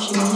Three.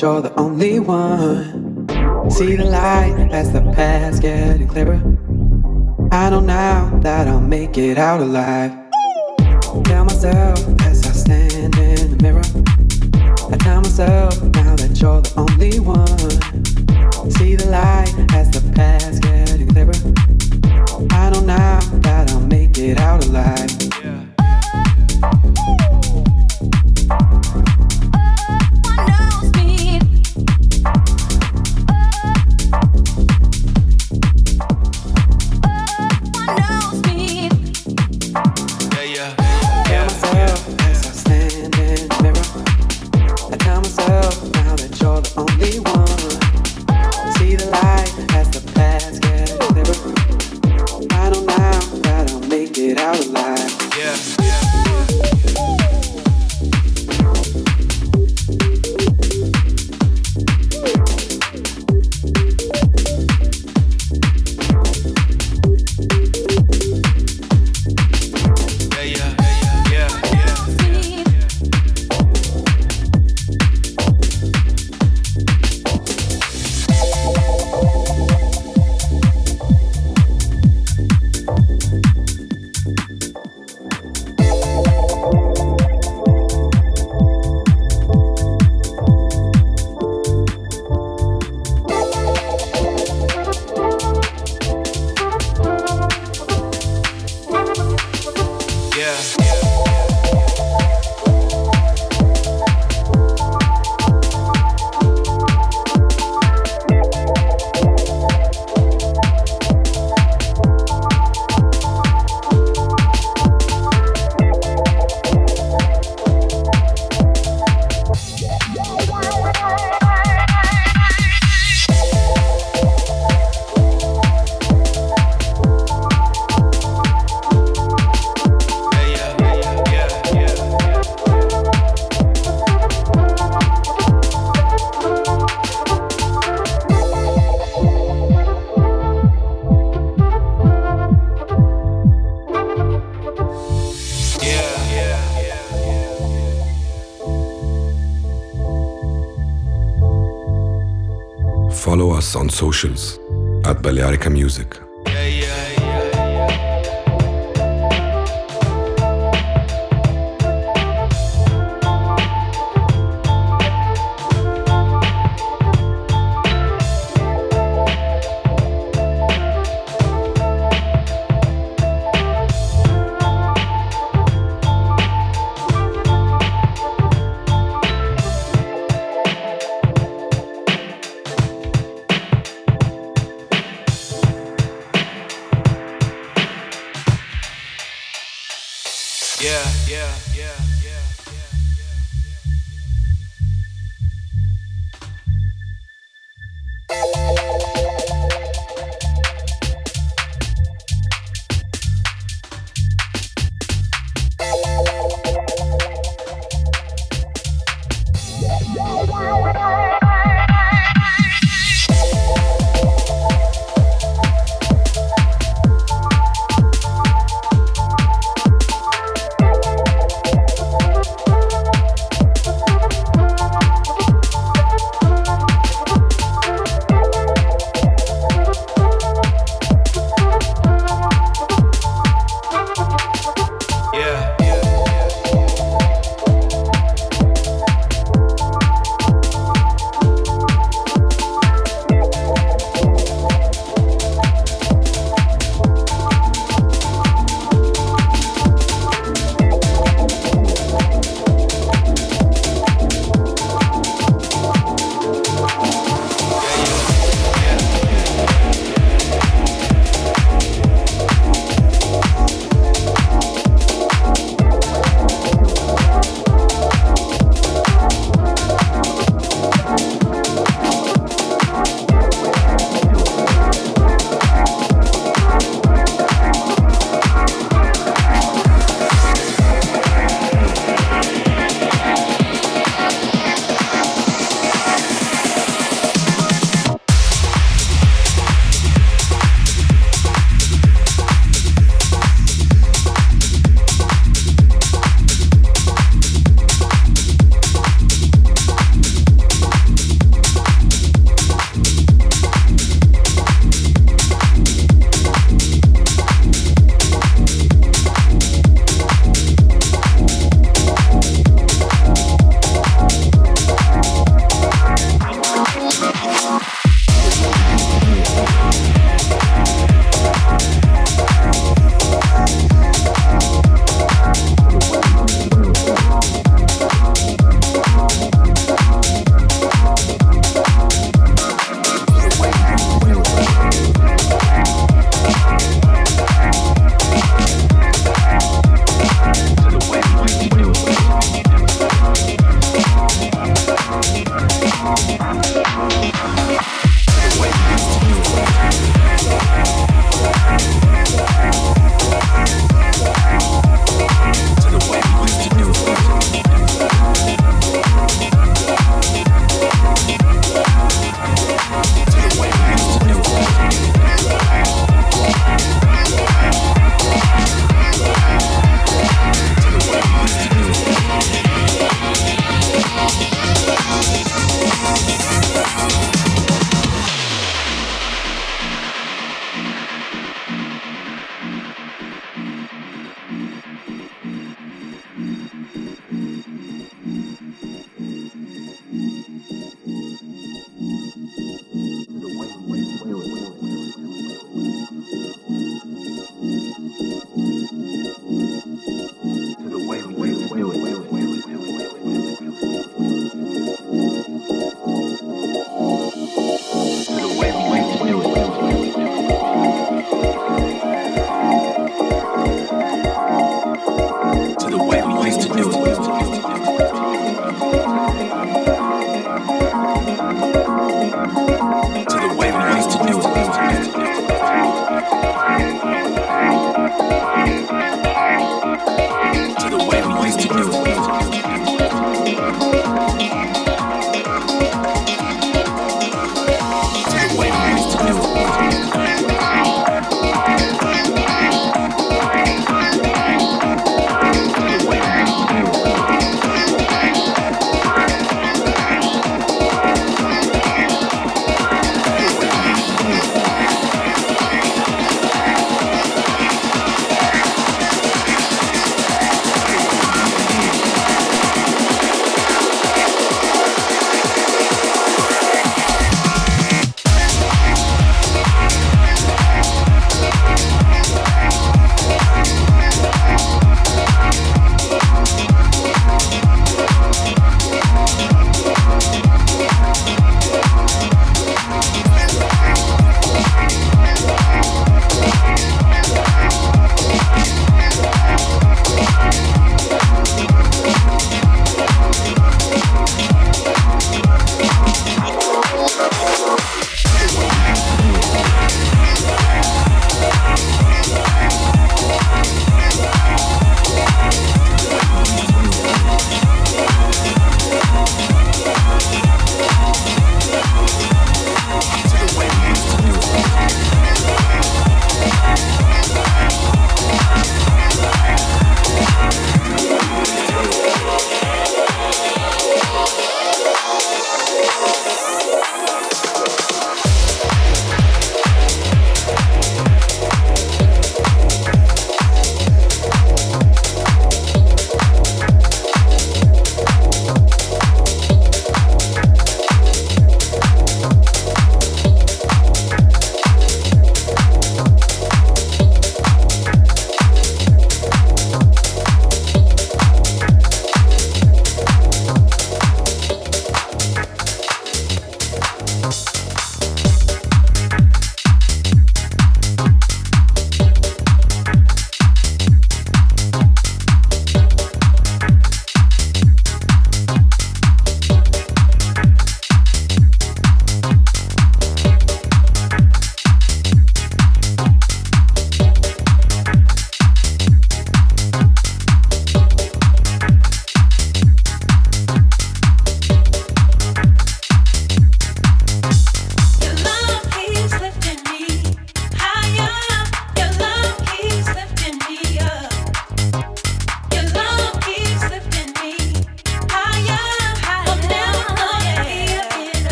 You're the only one. See the light as the path's getting clearer. I don't know now that I'll make it out alive. On socials at Balearica Music.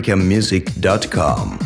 balearicamusic.com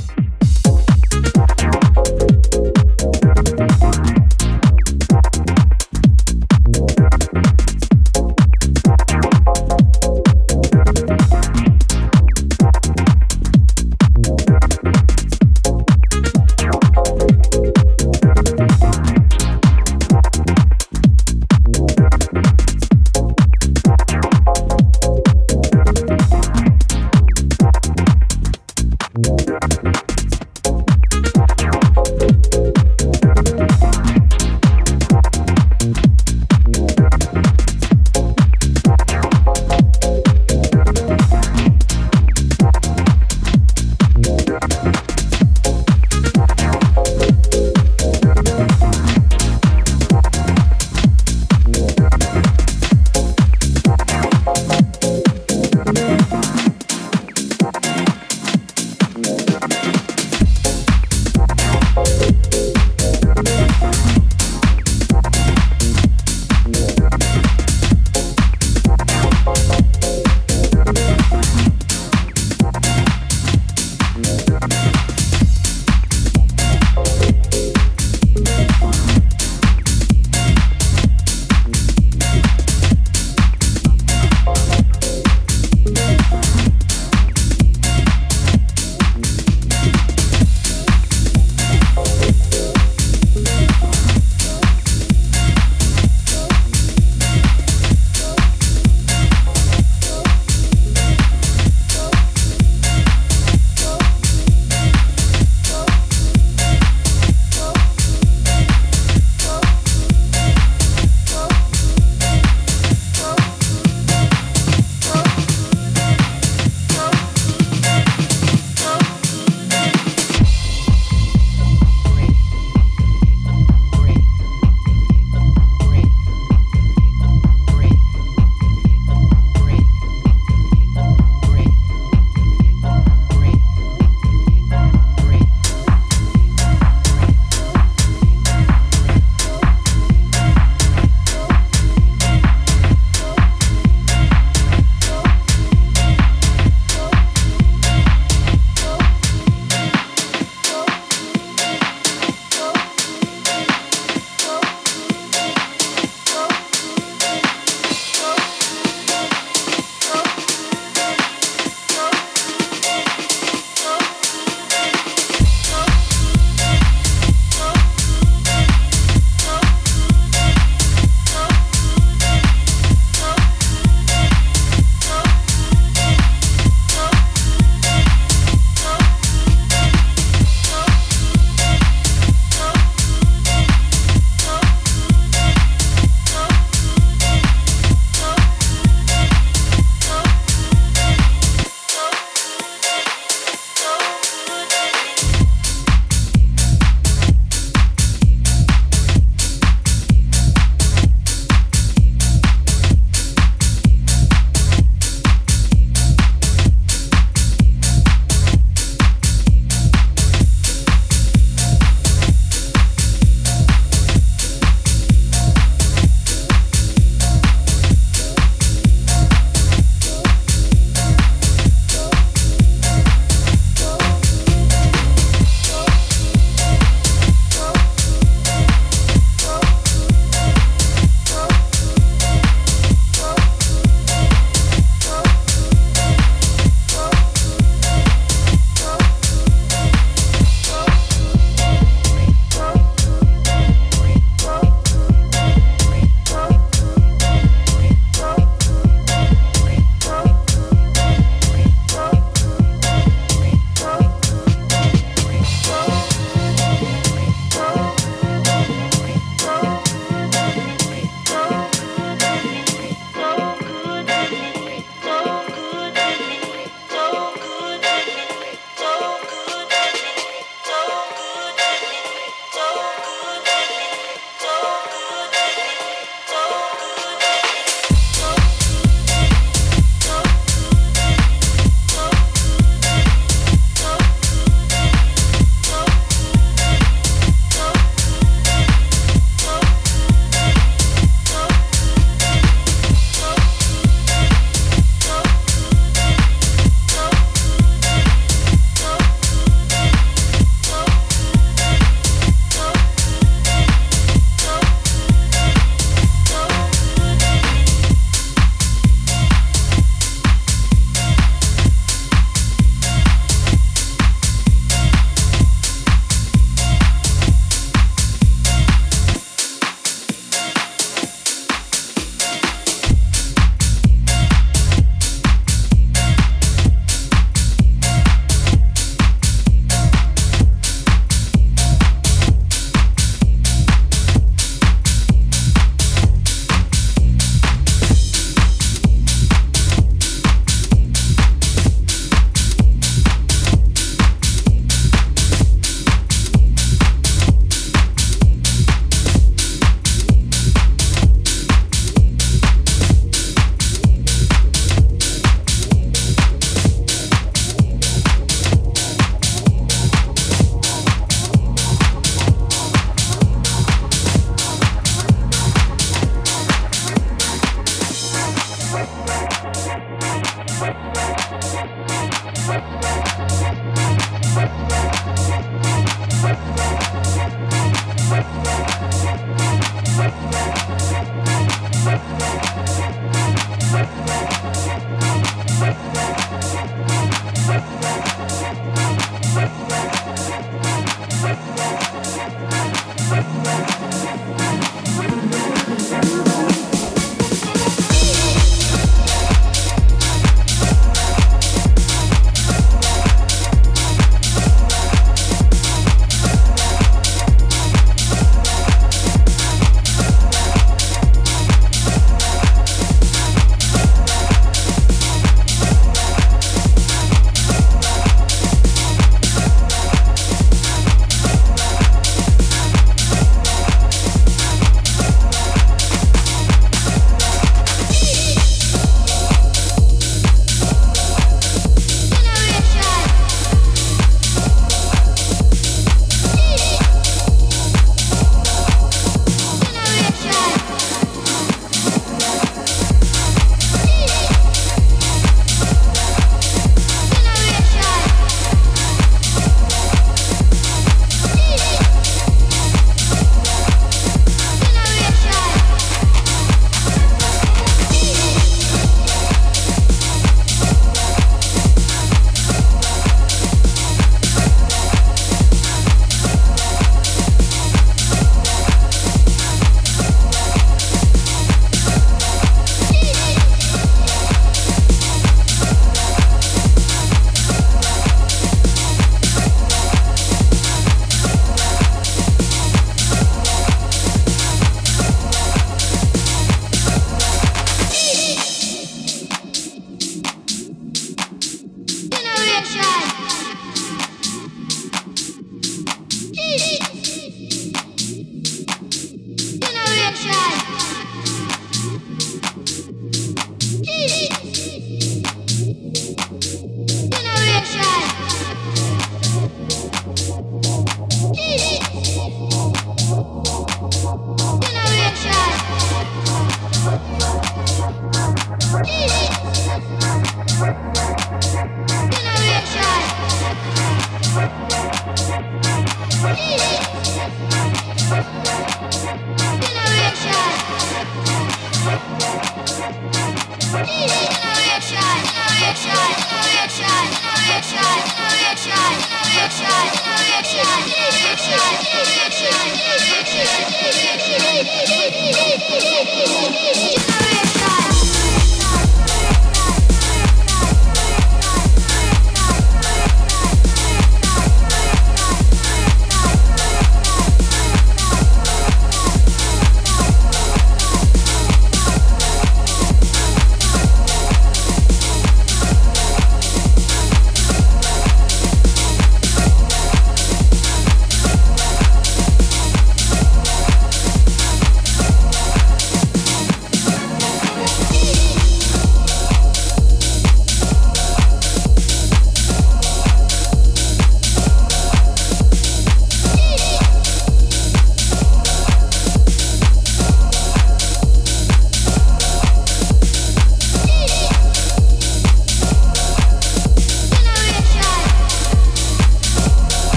Yeah.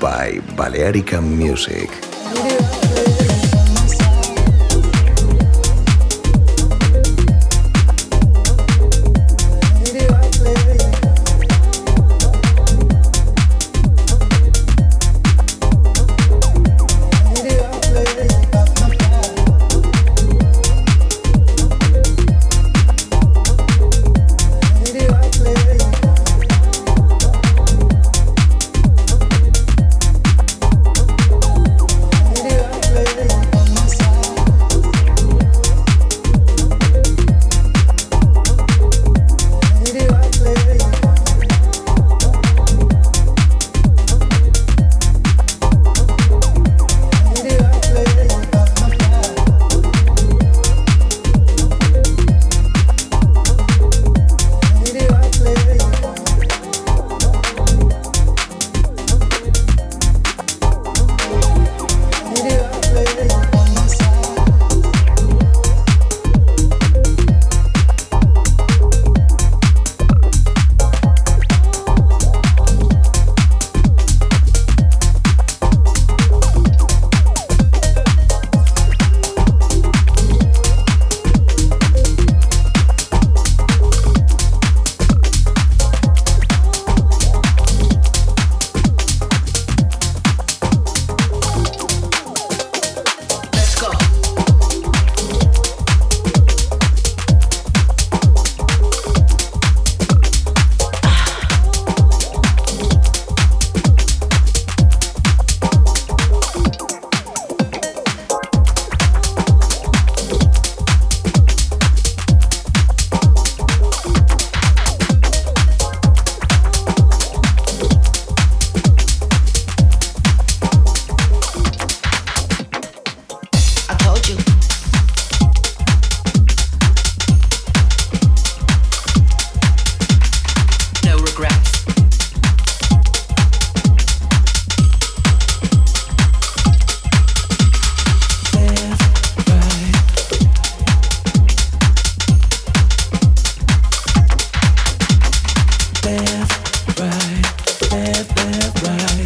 By Balearica Music. Left,